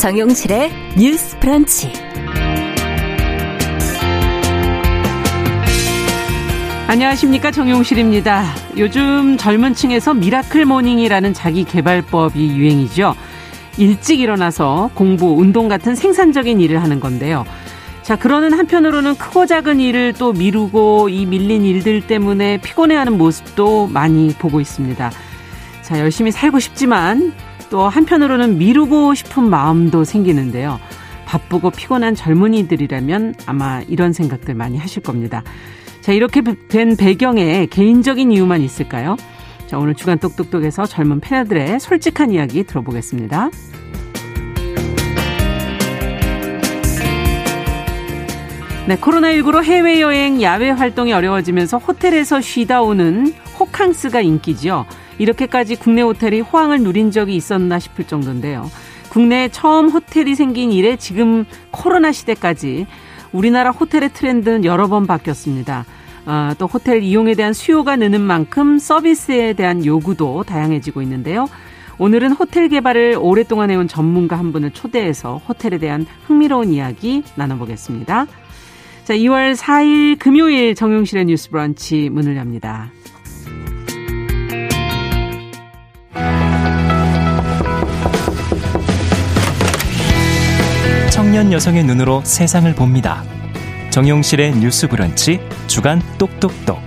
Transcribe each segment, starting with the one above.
정용실의 뉴스 브런치. 안녕하십니까 정용실입니다. 요즘 젊은 층에서 miracle morning이라는 자기 개발법이 유행이죠. 일찍 일어나서 공부, 운동 같은 생산적인 일을 하는 건데요. 자, 그러는 한편으로는 크고 작은 일을 또 미루고 이 밀린 일들 때문에 피곤해하는 모습도 많이 보고 있습니다. 자, 열심히 살고 싶지만 또 한편으로는 미루고 싶은 마음도 생기는데요. 바쁘고 피곤한 젊은이들이라면 아마 이런 생각들 많이 하실 겁니다. 자, 이렇게 된 배경에 개인적인 이유만 있을까요? 자, 오늘 주간 똑똑똑에서 젊은 패널들의 솔직한 이야기 들어보겠습니다. 네, 코로나19로 해외여행, 야외 활동이 어려워지면서 호텔에서 쉬다 오는 호캉스가 인기죠. 이렇게까지 국내 호텔이 호황을 누린 적이 있었나 싶을 정도인데요. 국내에 처음 호텔이 생긴 이래 지금 코로나 시대까지 우리나라 호텔의 트렌드는 여러 번 바뀌었습니다. 아, 또 호텔 이용에 대한 수요가 느는 만큼 서비스에 대한 요구도 다양해지고 있는데요. 오늘은 호텔 개발을 오랫동안 해온 전문가 한 분을 초대해서 호텔에 대한 흥미로운 이야기 나눠보겠습니다. 자, 2월 4일 금요일 정용실의 뉴스 브런치 문을 엽니다. 청년 여성의 눈으로 세상을 봅니다. 정용실의 뉴스 브런치 주간 똑똑똑.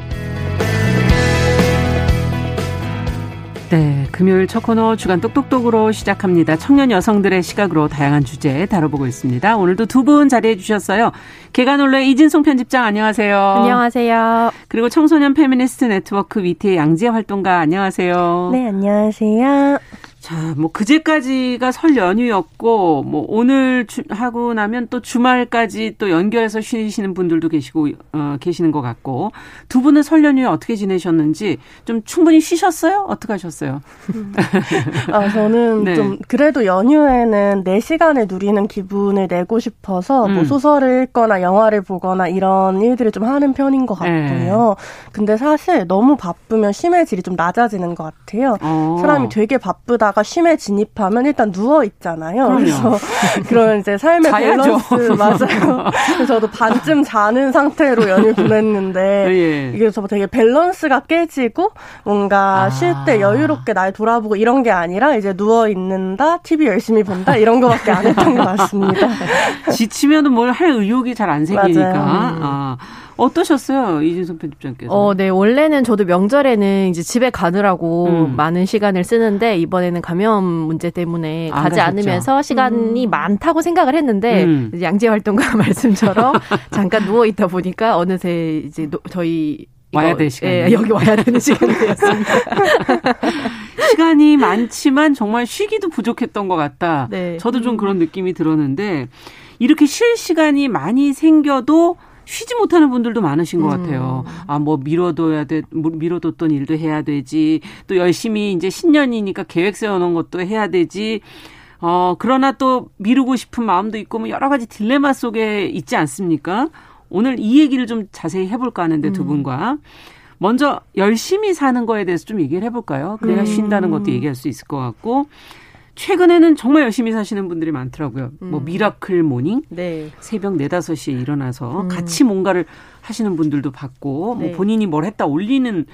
네, 금요일 첫 코너 주간 똑똑똑으로 시작합니다. 청년 여성들의 시각으로 다양한 주제 다뤄보고 있습니다. 오늘도 두 분 자리해 주셨어요. 계간홀로 이진송 편집장 안녕하세요. 안녕하세요. 그리고 청소년 페미니스트 네트워크 위티의 양지혜 활동가 안녕하세요. 네, 안녕하세요. 자, 뭐 그제까지가 설 연휴였고 뭐 오늘 주, 하고 나면 또 주말까지 또 연결해서 쉬시는 분들도 계시고 어, 계시는 것 같고 두 분은 설 연휴에 어떻게 지내셨는지 좀 충분히 쉬셨어요? 어떻게 하셨어요? 아, 저는 네. 좀 그래도 연휴에는 내 시간을 누리는 기분을 내고 싶어서 뭐 음. 뭐 소설을 읽거나 영화를 보거나 이런 일들을 좀 하는 편인 것 같고요. 네. 근데 사실 너무 바쁘면 쉼의 질이 좀 낮아지는 것 같아요. 어. 사람이 되게 바쁘게 살다가 쉼에 진입하면 일단 누워 있잖아요. 그럼요. 그래서 그런 이제 삶의 밸런스 맞아요. 그래서 저도 반쯤 자는 상태로 연휴 보냈는데 예. 이게 저 되게 밸런스가 깨지고 뭔가 아. 쉴때 여유롭게 날 돌아보고 이런 게 아니라 이제 누워 있는다, TV 열심히 본다 이런 거밖에 안 했던 것 같습니다. 지치면은 뭘 할 의욕이 잘 안 생기니까. 음. 아. 어떠셨어요, 이진성 편집장께서? 어, 네. 원래는 저도 명절에는 이제 집에 가느라고 음. 많은 시간을 쓰는데 이번에는 감염 문제 때문에 가지 가셨죠. 않으면서 시간이 음. 많다고 생각을 했는데 음. 양재 활동가 말씀처럼 잠깐 누워 있다 보니까 어느새 이제 노, 저희 와야 될 시간. 예, 여기 와야 되는 시간이 되었습니다. 시간이 많지만 정말 쉬기도 부족했던 것 같다. 네. 저도 좀 그런 느낌이 들었는데 이렇게 쉴 시간이 많이 생겨도 쉬지 못하는 분들도 많으신 것 같아요. 음. 아, 뭐 미뤄둬야 돼, 뭐 미뤄뒀던 일도 해야 되지. 또 열심히 이제 신년이니까 계획 세워놓은 것도 해야 되지. 어, 그러나 또 미루고 싶은 마음도 있고 뭐 여러 가지 딜레마 속에 있지 않습니까? 오늘 이 얘기를 좀 자세히 해볼까 하는데 두 음. 분과. 먼저 열심히 사는 거에 대해서 좀 얘기를 해볼까요? 그래야 음. 쉰다는 것도 얘기할 수 있을 것 같고. 최근에는 정말 열심히 사시는 분들이 많더라고요. 뭐 음. 뭐 miracle morning, 네. 새벽 4, 5시에 일어나서 음. 같이 뭔가를 하시는 분들도 봤고 뭐 네. 뭐 본인이 뭘 했다 올리는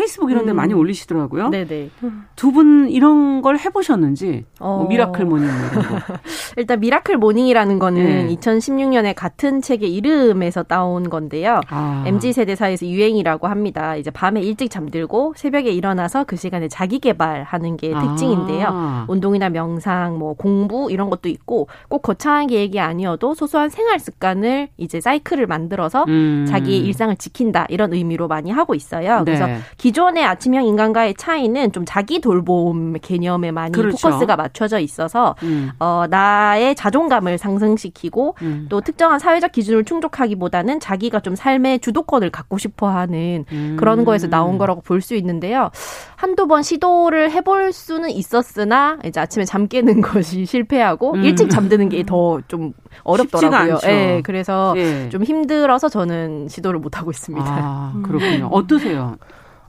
페이스북 이런 데 음. 많이 올리시더라고요. 네네. 두 분 이런 걸 해보셨는지, 뭐 어. 뭐 miracle morning 이런 거. 일단 miracle morning이라는 거는 네. 2016년에 같은 책의 이름에서 따온 건데요. 아. MZ 세대 사이에서 유행이라고 합니다. 이제 밤에 일찍 잠들고 새벽에 일어나서 그 시간에 자기 개발하는 게 아. 특징인데요. 운동이나 명상, 뭐 공부 이런 것도 있고 꼭 거창한 계획이 아니어도 소소한 생활 습관을 이제 사이클을 만들어서 음. 자기 일상을 지킨다 이런 의미로 많이 하고 있어요. 네. 그래서 기 존의 아침형 인간과의 차이는 좀 자기 돌봄 개념에 많이 그렇죠. 포커스가 맞춰져 있어서 음. 어, 나의 자존감을 상승시키고 음. 또 특정한 사회적 기준을 충족하기보다는 자기가 좀 삶의 주도권을 갖고 싶어하는 음. 그런 거에서 나온 거라고 볼 수 있는데요. 한두 번 시도를 해볼 수는 있었으나 이제 아침에 잠 깨는 것이 실패하고 음. 일찍 잠드는 게 더 좀 어렵더라고요. 예, 네, 그래서 예. 좀 힘들어서 저는 시도를 못 하고 있습니다. 아, 그렇군요. 어떠세요?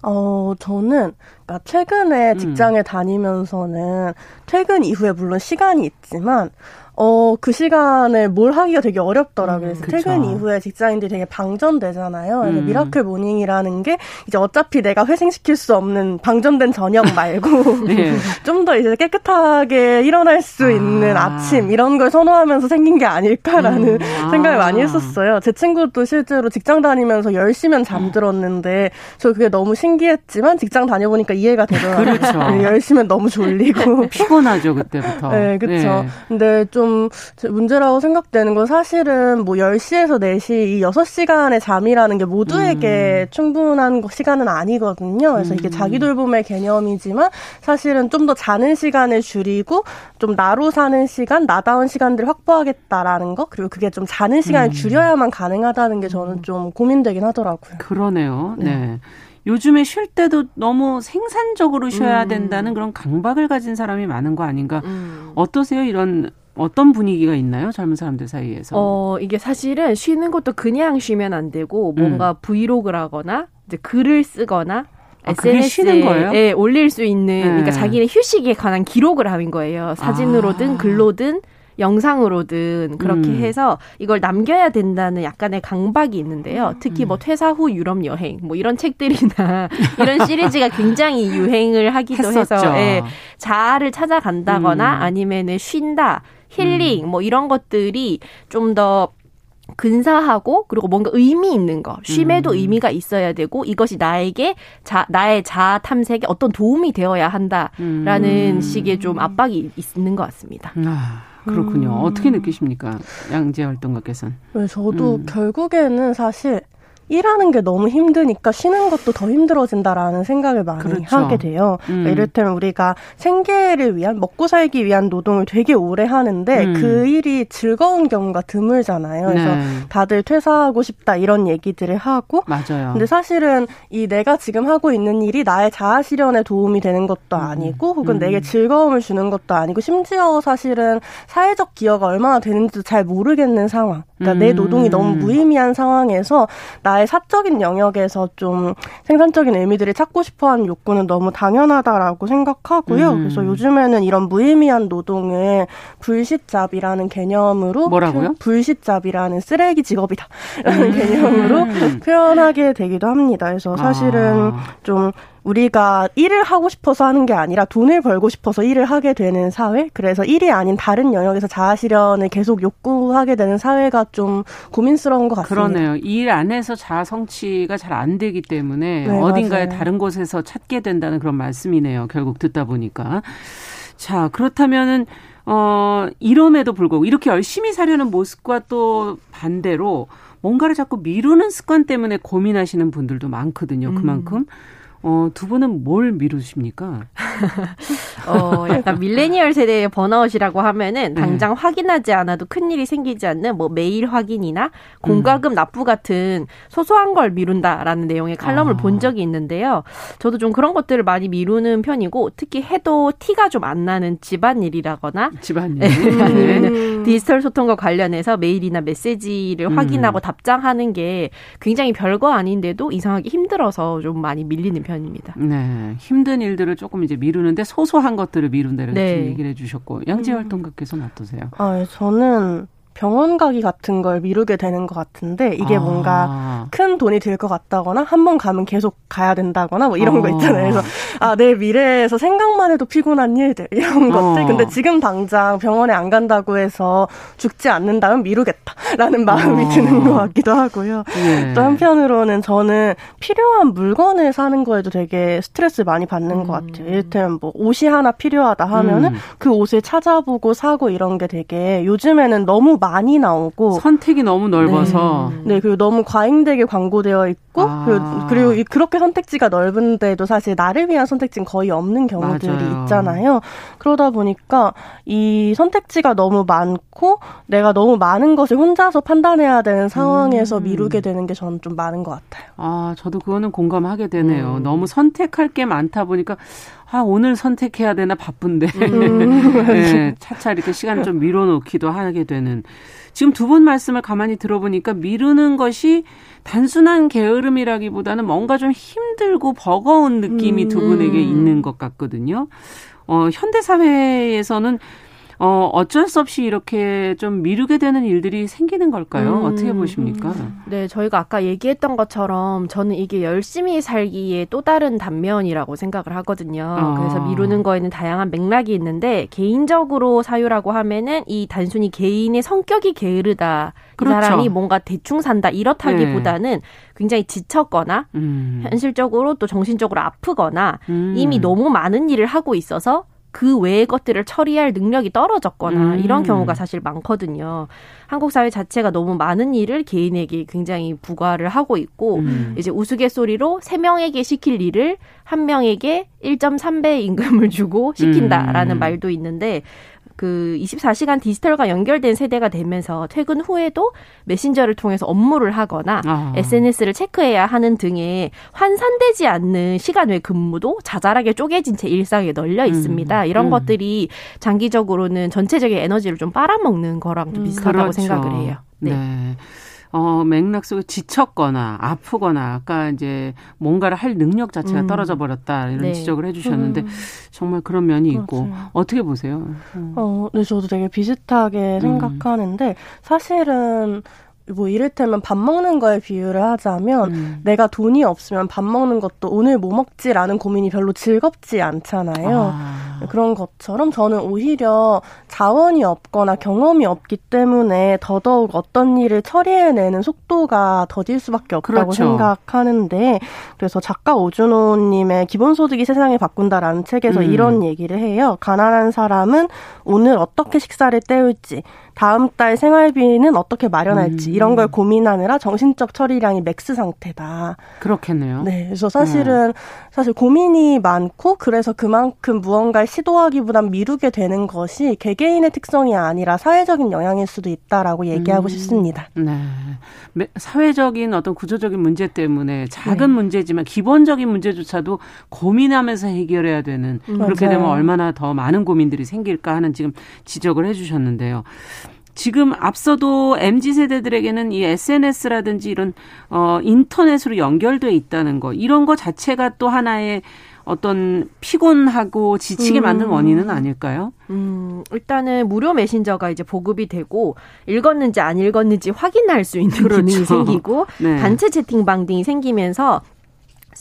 어, 저는, 그니까 최근에 음. 직장에 음. 다니면서는 퇴근 이후에 물론 시간이 있지만, 어, 그 시간에 뭘 하기가 되게 어렵더라고요. 그래서 음, 퇴근 이후에 직장인들이 되게 방전되잖아요. 그래서 음. miracle morning이라는 게 이제 어차피 내가 회생시킬 수 없는 방전된 저녁 말고 네. 좀더 이제 깨끗하게 일어날 수 아. 있는 아침 이런 걸 선호하면서 생긴 게 아닐까라는 음. 아. 생각을 많이 했었어요. 제 친구도 실제로 직장 다니면서 10시면 잠들었는데 저 그게 너무 신기했지만 직장 다녀보니까 이해가 되더라고요. 그렇죠. 10시면 너무 졸리고 피곤하죠, 그때부터. 네, 그렇죠. 네. 근데 좀 문제라고 생각되는 건 사실은 뭐 10시에서 4시 이 6시간의 잠이라는 게 모두에게 음. 충분한 시간은 아니거든요. 그래서 이게 음. 자기 돌봄의 개념이지만 사실은 좀 더 자는 시간을 줄이고 좀 나로 사는 시간, 나다운 시간들을 확보하겠다라는 거 그리고 그게 좀 자는 시간을 음. 줄여야만 가능하다는 게 저는 음. 좀 고민되긴 하더라고요. 그러네요. 네. 네. 요즘에 쉴 때도 너무 생산적으로 쉬어야 음. 된다는 그런 강박을 가진 사람이 많은 거 아닌가. 음. 어떠세요? 이런 어떤 분위기가 있나요? 젊은 사람들 사이에서? 어, 이게 사실은 쉬는 것도 그냥 쉬면 안 되고 뭔가 음. 브이로그를 하거나 이제 글을 쓰거나 아, SNS에 예, 올릴 수 있는 네. 그러니까 자기의 휴식에 관한 기록을 하는 거예요. 사진으로든 아. 글로든 영상으로든 그렇게 음. 해서 이걸 남겨야 된다는 약간의 강박이 있는데요. 특히 뭐 음. 퇴사 후 유럽 여행 뭐 이런 책들이나 이런 시리즈가 굉장히 유행을 하기도 했었죠. 해서 예, 자아를 찾아간다거나 음. 아니면은 쉰다 힐링 음. 뭐 이런 것들이 좀더 근사하고 그리고 뭔가 의미 있는 거 쉼에도 음. 의미가 있어야 되고 이것이 나에게 자 나의 자아 탐색에 어떤 도움이 되어야 한다라는 음. 식의 좀 압박이 있는 것 같습니다. 아. 그렇군요. 음. 어떻게 느끼십니까? 양재 활동가께서는. 네, 저도 음. 결국에는 사실 일하는 게 너무 힘드니까 쉬는 것도 더 힘들어진다라는 생각을 많이 그렇죠. 하게 돼요. 음. 그러니까 이를테면 우리가 생계를 위한 먹고 살기 위한 노동을 되게 오래 하는데 음. 그 일이 즐거운 경우가 드물잖아요. 그래서 네. 다들 퇴사하고 싶다 이런 얘기들을 하고 맞아요. 근데 사실은 이 내가 지금 하고 있는 일이 나의 자아 실현에 도움이 되는 것도 음. 아니고 혹은 음. 내게 즐거움을 주는 것도 아니고 심지어 사실은 사회적 기여가 얼마나 되는지도 잘 모르겠는 상황. 그러니까 내 음. 노동이 너무 무의미한 상황에서 나의 나의 사적인 영역에서 좀 생산적인 의미들을 찾고 싶어하는 욕구는 너무 당연하다라고 생각하고요. 음. 그래서 요즘에는 이런 무의미한 노동을 불시잡이라는 개념으로 뭐라고요? 불시잡이라는 쓰레기 직업이다라는 음. 개념으로 표현하게 되기도 합니다. 그래서 사실은 아. 좀 우리가 일을 하고 싶어서 하는 게 아니라 돈을 벌고 싶어서 일을 하게 되는 사회? 그래서 일이 아닌 다른 영역에서 자아 실현을 계속 욕구하게 되는 사회가 좀 고민스러운 것 같습니다. 그러네요. 일 안에서 자아 성취가 잘 안 되기 때문에 네, 어딘가에 맞아요. 다른 곳에서 찾게 된다는 그런 말씀이네요. 결국 듣다 보니까. 자, 그렇다면은 어, 이럼에도 불구하고 이렇게 열심히 사려는 모습과 또 반대로 뭔가를 자꾸 미루는 습관 때문에 고민하시는 분들도 많거든요. 그만큼. 음. 어, 두 분은 뭘 미루십니까? 어, 약간 밀레니얼 세대의 번아웃이라고 하면은 네. 당장 네. 확인하지 않아도 큰 일이 생기지 않는 뭐 메일 확인이나 공과금 음. 납부 같은 소소한 걸 미룬다라는 내용의 칼럼을 아. 본 적이 있는데요. 저도 좀 그런 것들을 많이 미루는 편이고 특히 해도 티가 좀 안 나는 집안일이라거나 집안일 네. 음. 디지털 소통과 관련해서 메일이나 메시지를 음. 확인하고 답장하는 게 굉장히 별거 아닌데도 이상하게 힘들어서 좀 많이 밀리는 편 편입니다. 네. 힘든 일들을 조금 이제 미루는데 소소한 것들을 미룬다 이렇게 네. 얘기를 해 주셨고 양지 음. 활동가께서는 어떠세요? 아, 예, 저는 병원 가기 같은 걸 미루게 되는 것 같은데 이게 아. 뭔가 큰 돈이 들 것 같다거나 한 번 가면 계속 가야 된다거나 뭐 이런 어. 거 있잖아요. 그래서 아 내 미래에서 생각만 해도 피곤한 일들 이런 어. 것들. 근데 지금 당장 병원에 안 간다고 해서 죽지 않는다면 미루겠다라는 마음이 어. 드는 것 같기도 하고요. 예. 또 한편으로는 저는 필요한 물건을 사는 거에도 되게 스트레스 많이 받는 음. 것 같아요. 이를테면 뭐 옷이 하나 필요하다 하면은 음. 그 옷을 찾아보고 사고 이런 게 되게 요즘에는 너무 많이 나오고 선택이 너무 넓어서 네, 네 그리고 너무 과잉되게 광고되어 있고 아. 그리고, 그리고 그렇게 선택지가 넓은데도 사실 나를 위한 선택지는 거의 없는 경우들이 맞아요. 있잖아요. 그러다 보니까 이 선택지가 너무 많고 내가 너무 많은 것을 혼자서 판단해야 되는 상황에서 음. 미루게 되는 게 저는 좀 많은 것 같아요. 아 저도 그거는 공감하게 되네요. 음. 너무 선택할 게 많다 보니까 아, 오늘 선택해야 되나 바쁜데. 음. 네, 차차 이렇게 시간을 좀 미뤄놓기도 하게 되는. 지금 두 분 말씀을 가만히 들어보니까 미루는 것이 단순한 게으름이라기보다는 뭔가 좀 힘들고 버거운 느낌이 두 분에게 음. 있는 것 같거든요. 어, 현대사회에서는 어, 어쩔 수 없이 이렇게 좀 미루게 되는 일들이 생기는 걸까요? 음, 어떻게 보십니까? 네, 저희가 아까 얘기했던 것처럼 저는 이게 열심히 살기에 또 다른 단면이라고 생각을 하거든요. 아. 그래서 미루는 거에는 다양한 맥락이 있는데 개인적으로 사유라고 하면은 이 단순히 개인의 성격이 게으르다. 그렇죠. 이 사람이 뭔가 대충 산다 이렇다기보다는 네. 굉장히 지쳤거나 음. 현실적으로 또 정신적으로 아프거나 음. 이미 너무 많은 일을 하고 있어서 그 외의 것들을 처리할 능력이 떨어졌거나 음. 이런 경우가 사실 많거든요. 한국 사회 자체가 너무 많은 일을 개인에게 굉장히 부과를 하고 있고 음. 이제 우스갯소리로 세 명에게 시킬 일을 한 명에게 1.3배 임금을 주고 시킨다라는 음. 말도 있는데 그 24시간 디지털과 연결된 세대가 되면서 퇴근 후에도 메신저를 통해서 업무를 하거나 아. SNS를 체크해야 하는 등의 환산되지 않는 시간 외 근무도 자잘하게 쪼개진 채 일상에 널려 있습니다. 음. 이런 음. 것들이 장기적으로는 전체적인 에너지를 좀 빨아먹는 거랑 좀 음, 비슷하다고 그렇죠. 생각을 해요. 네. 네. 어, 맥락 속에 지쳤거나 아프거나 아까 이제 뭔가를 할 능력 자체가 음. 떨어져 버렸다 이런 네. 지적을 해주셨는데 음. 정말 그런 면이 그렇죠. 있고 어떻게 보세요? 음. 어, 네, 저도 되게 비슷하게 음. 생각하는데 사실은 뭐 이를테면 밥 먹는 거에 비유를 하자면 음. 내가 돈이 없으면 밥 먹는 것도 오늘 뭐 먹지라는 고민이 별로 즐겁지 않잖아요. 아. 그런 것처럼 저는 오히려 자원이 없거나 경험이 없기 때문에 더더욱 어떤 일을 처리해내는 속도가 더딜 수밖에 없다고 그렇죠. 생각하는데 그래서 작가 오준호님의 기본소득이 세상을 바꾼다라는 책에서 음. 이런 얘기를 해요. 가난한 사람은 오늘 어떻게 식사를 때울지 다음 달 생활비는 어떻게 마련할지 음. 이런 걸 고민하느라 정신적 처리량이 max 상태다. 그렇겠네요. 네. 그래서 사실은 음. 사실 고민이 많고 그래서 그만큼 무언가를 시도하기보단 미루게 되는 것이 개개인의 특성이 아니라 사회적인 영향일 수도 있다라고 얘기하고 음. 싶습니다. 네. 사회적인 어떤 구조적인 문제 때문에 작은 네. 문제지만 기본적인 문제조차도 고민하면서 해결해야 되는 음. 그렇게 되면 얼마나 더 많은 고민들이 생길까 하는 지금 지적을 해 주셨는데요. 지금 앞서도 MZ 세대들에게는 이 SNS라든지 이런 어 인터넷으로 연결돼 있다는 거 이런 거 자체가 또 하나의 어떤 피곤하고 지치게 음. 만든 원인은 아닐까요? 음, 일단은 무료 메신저가 이제 보급이 되고 읽었는지 안 읽었는지 확인할 수 있는 그렇죠. 기능이 생기고 네. 단체 채팅방 등이 생기면서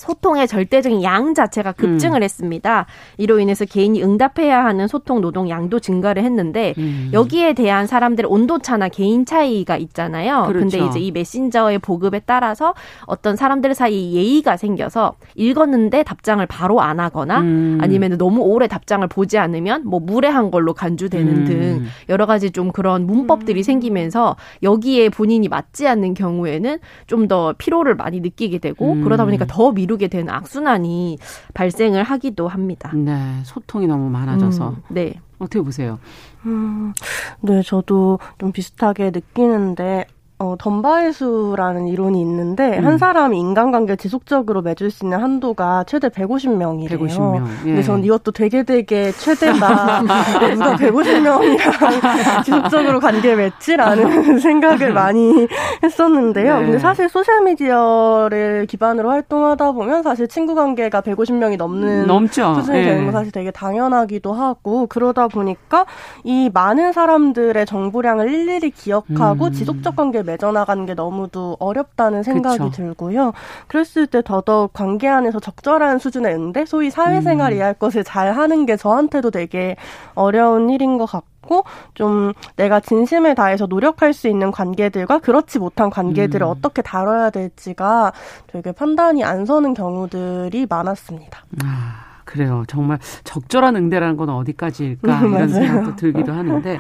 소통의 절대적인 양 자체가 급증을 음. 했습니다. 이로 인해서 개인이 응답해야 하는 소통 노동 양도 증가를 했는데 음. 여기에 대한 사람들의 온도 차나 개인 차이가 있잖아요. 그렇죠. 근데 이제 이 메신저의 보급에 따라서 어떤 사람들 사이 예의가 생겨서 읽었는데 답장을 바로 안 하거나 음. 아니면 너무 오래 답장을 보지 않으면 뭐 무례한 걸로 간주되는 음. 등 여러 가지 좀 그런 문법들이 음. 생기면서 여기에 본인이 맞지 않는 경우에는 좀 더 피로를 많이 느끼게 되고 음. 그러다 보니까 더 미루 게 되는 악순환이 발생을 하기도 합니다. 네, 소통이 너무 많아져서. 음, 네. 어떻게 보세요? 음, 네, 저도 좀 비슷하게 느끼는데 어, 덤바이수라는 이론이 있는데 음. 한 사람이 인간관계 지속적으로 맺을 수 있는 한도가 최대 150명이래요. 150명. 예. 근데 전 이것도 되게 되게 최대다. 누가 150명이랑 지속적으로 관계 맺지라는 생각을 많이 했었는데요. 네. 근데 사실 소셜 미디어를 기반으로 활동하다 보면 사실 친구 관계가 150명이 넘는 넘죠. 수준이 예. 되는 건 사실 되게 당연하기도 하고 그러다 보니까 이 많은 사람들의 정보량을 일일이 기억하고 음. 지속적 관계 맺어나가는 게 너무도 어렵다는 생각이 그쵸. 들고요. 그랬을 때 더더욱 관계 안에서 적절한 수준의 응대, 소위 사회생활 음. 이할 것을 잘 하는 게 저한테도 되게 어려운 일인 것 같고, 좀 내가 진심을 다해서 노력할 수 있는 관계들과 그렇지 못한 관계들을 음. 어떻게 다뤄야 될지가 되게 판단이 안 서는 경우들이 많았습니다. 아. 그래요. 정말 적절한 응대라는 건 어디까지일까 이런 생각도 들기도 하는데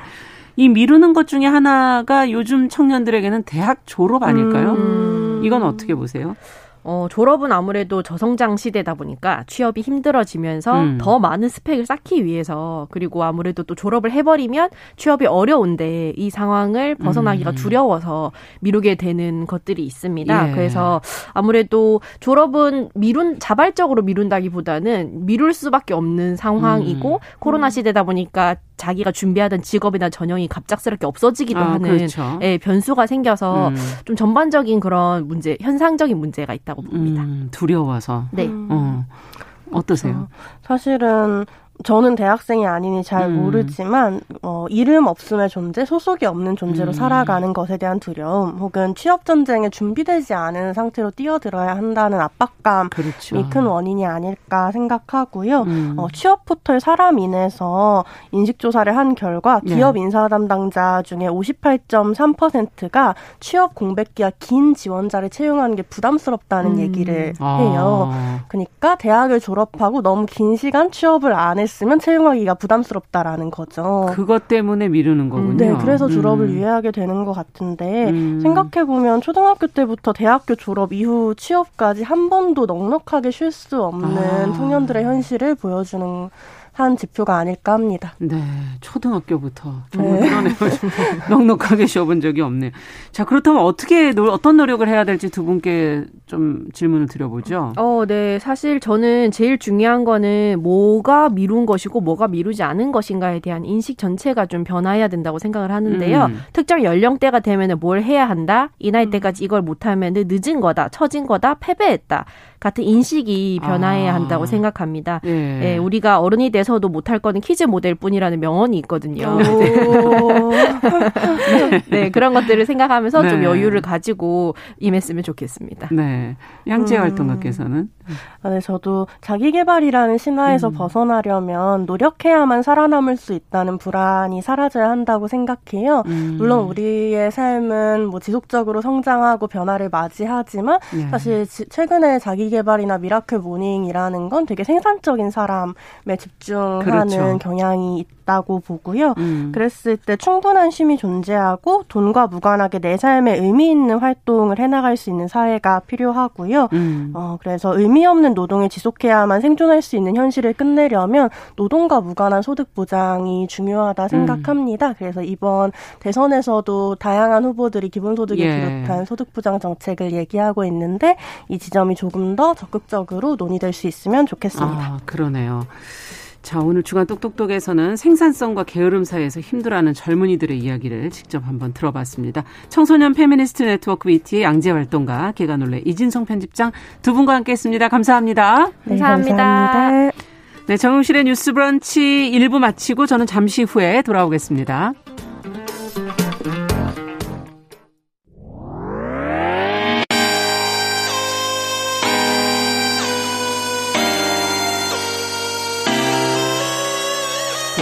이 미루는 것 중에 하나가 요즘 청년들에게는 대학 졸업 아닐까요? 음. 이건 어떻게 보세요? 어, 졸업은 아무래도 저성장 시대다 보니까 취업이 힘들어지면서 음. 더 많은 스펙을 쌓기 위해서 그리고 아무래도 또 졸업을 해버리면 취업이 어려운데 이 상황을 벗어나기가 음. 두려워서 미루게 되는 것들이 있습니다. 예. 그래서 아무래도 졸업은 미룬 자발적으로 미룬다기보다는 미룰 수밖에 없는 상황이고 음. 코로나 시대다 보니까 자기가 준비하던 직업이나 전형이 갑작스럽게 없어지기도 아, 하는 그렇죠. 예, 변수가 생겨서 음. 좀 전반적인 그런 문제, 현상적인 문제가 있다고 봅니다. 음, 두려워서. 네. 어. 어떠세요? 사실은 저는 대학생이 아니니 잘 음. 모르지만 어, 이름 없음의 존재, 소속이 없는 존재로 음. 살아가는 것에 대한 두려움, 혹은 취업 전쟁에 준비되지 않은 상태로 뛰어들어야 한다는 압박감이 그렇죠. 큰 원인이 아닐까 생각하고요. 음. 어, 취업 포털 사람인에서 인식 조사를 한 결과 네. 기업 네. 인사 담당자 중에 58.3%가 취업 공백기와 긴 지원자를 채용하는 게 부담스럽다는 음. 얘기를 해요. 아. 그러니까 대학을 졸업하고 너무 긴 시간 취업을 안 했. 했으면 채용하기가 부담스럽다라는 거죠. 그것 때문에 미루는 거군요. 네, 그래서 졸업을 음. 유예하게 되는 것 같은데 음. 생각해 보면 초등학교 때부터 대학교 졸업 이후 취업까지 한 번도 넉넉하게 쉴 수 없는 아. 청년들의 현실을 보여주는 한 지표가 아닐까 합니다. 네, 초등학교부터 정말 네. 넉넉하게 쉬어본 적이 없네요. 자, 그렇다면 어떻게 어떤 노력을 해야 될지 두 분께 좀 질문을 드려보죠. 어, 네, 사실 저는 제일 중요한 거는 뭐가 미룬 것이고 뭐가 미루지 않은 것인가에 대한 인식 전체가 좀 변화해야 된다고 생각을 하는데요. 음. 특정 연령대가 되면 뭘 해야 한다. 이 나이 때까지 이걸 못하면 늦은 거다, 처진 거다, 패배했다. 같은 인식이 변화해야 아. 한다고 생각합니다. 예. 예, 우리가 어른이 돼서도 못할 거는 kids 모델 뿐이라는 명언이 있거든요. 네. 네, 그런 것들을 생각하면서 네. 좀 여유를 가지고 임했으면 좋겠습니다. 네. 양지혜 음. 활동가께서는? 아, 네, 저도 자기 개발이라는 신화에서 음. 벗어나려면 노력해야만 살아남을 수 있다는 불안이 사라져야 한다고 생각해요. 음. 물론 우리의 삶은 뭐 지속적으로 성장하고 변화를 맞이하지만 네. 사실 최근에 자기 개발이나 miracle morning이라는 건 되게 생산적인 사람에 집중하는 그렇죠. 경향이 있다고 보고요. 음. 그랬을 때 충분한 쉼이 존재하고 돈과 무관하게 내 삶에 의미 있는 활동을 해나갈 수 있는 사회가 필요하고요. 음. 어, 그래서 의미 없는 노동을 지속해야만 생존할 수 있는 현실을 끝내려면 노동과 무관한 소득 보장이 중요하다 생각합니다. 음. 그래서 이번 대선에서도 다양한 후보들이 기본소득을 예. 비롯한 소득 보장 정책을 얘기하고 있는데 이 지점이 조금 더 적극적으로 논의될 수 있으면 좋겠습니다. 아, 그러네요. 자, 오늘 주간 똑똑똑에서는 생산성과 게으름 사이에서 힘들어하는 젊은이들의 이야기를 직접 한번 들어봤습니다. 청소년 페미니스트 네트워크 위티의 양지혜 활동가, 계간홀로 이진송 편집장 두 분과 함께 했습니다. 감사합니다. 네, 감사합니다. 감사합니다. 네, 정용실의 뉴스 브런치 1부 마치고 저는 잠시 후에 돌아오겠습니다.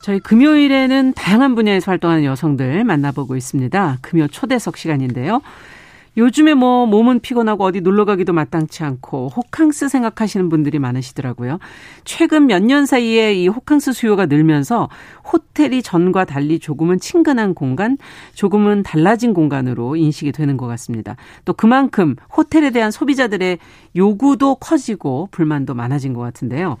저희 금요일에는 다양한 분야에서 활동하는 여성들 만나보고 있습니다. 금요 초대석 시간인데요. 요즘에 뭐 몸은 피곤하고 어디 놀러 가기도 마땅치 않고 호캉스 생각하시는 분들이 많으시더라고요. 최근 몇 년 사이에 이 호캉스 수요가 늘면서 호텔이 전과 달리 조금은 친근한 공간, 조금은 달라진 공간으로 인식이 되는 것 같습니다. 또 그만큼 호텔에 대한 소비자들의 요구도 커지고 불만도 많아진 것 같은데요.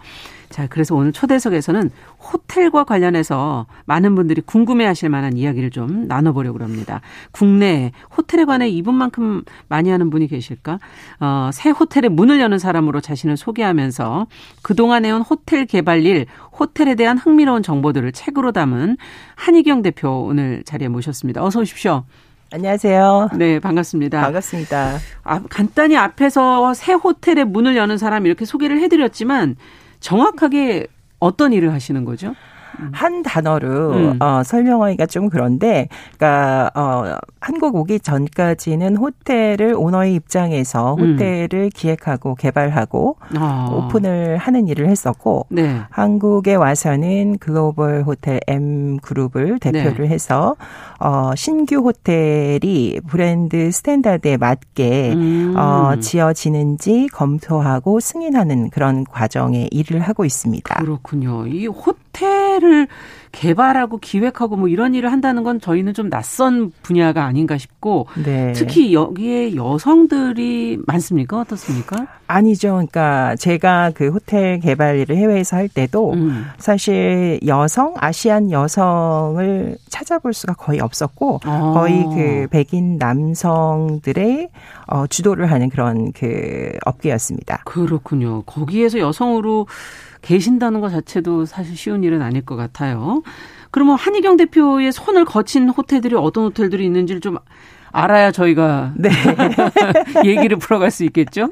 자, 그래서 오늘 초대석에서는 호텔과 관련해서 많은 분들이 궁금해 하실 만한 이야기를 좀 나눠보려고 합니다. 국내 호텔에 관해 이분만큼 많이 하는 분이 계실까? 어, 새 호텔의 문을 여는 사람으로 자신을 소개하면서 그동안 해온 호텔 개발 일, 호텔에 대한 흥미로운 정보들을 책으로 담은 한희경 대표 오늘 자리에 모셨습니다. 어서 오십시오. 안녕하세요. 네, 반갑습니다. 반갑습니다. 아, 간단히 앞에서 새 호텔의 문을 여는 사람 이렇게 소개를 해드렸지만 정확하게 어떤 일을 하시는 거죠? 음. 한 단어로 음. 어, 설명하기가 좀 그런데, 그러니까 어, 한국 오기 전까지는 호텔을 오너의 입장에서 음. 호텔을 음. 기획하고 개발하고 아. 오픈을 하는 일을 했었고, 네. 한국에 와서는 글로벌 호텔 M 그룹을 대표를 네. 해서 어, 신규 호텔이 브랜드 스탠다드에 맞게 음. 어, 지어지는지 검토하고 승인하는 그런 과정에 일을 하고 있습니다. 그렇군요. 이 호텔 을 개발하고 기획하고 뭐 이런 일을 한다는 건 저희는 좀 낯선 분야가 아닌가 싶고 네. 특히 여기에 여성들이 많습니까? 어떻습니까? 아니죠. 그러니까 제가 그 호텔 개발 일을 해외에서 할 때도 음. 사실 여성, 아시안 여성을 찾아볼 수가 거의 없었고 아. 거의 그 백인 남성들의 어, 주도를 하는 그런 그 업계였습니다. 그렇군요. 거기에서 여성으로 계신다는 것 자체도 사실 쉬운 일은 아닐 것 같아요. 그러면 한희경 대표의 손을 거친 호텔들이 어떤 호텔들이 있는지를 좀 알아야 저희가 네. 얘기를 풀어갈 수 있겠죠.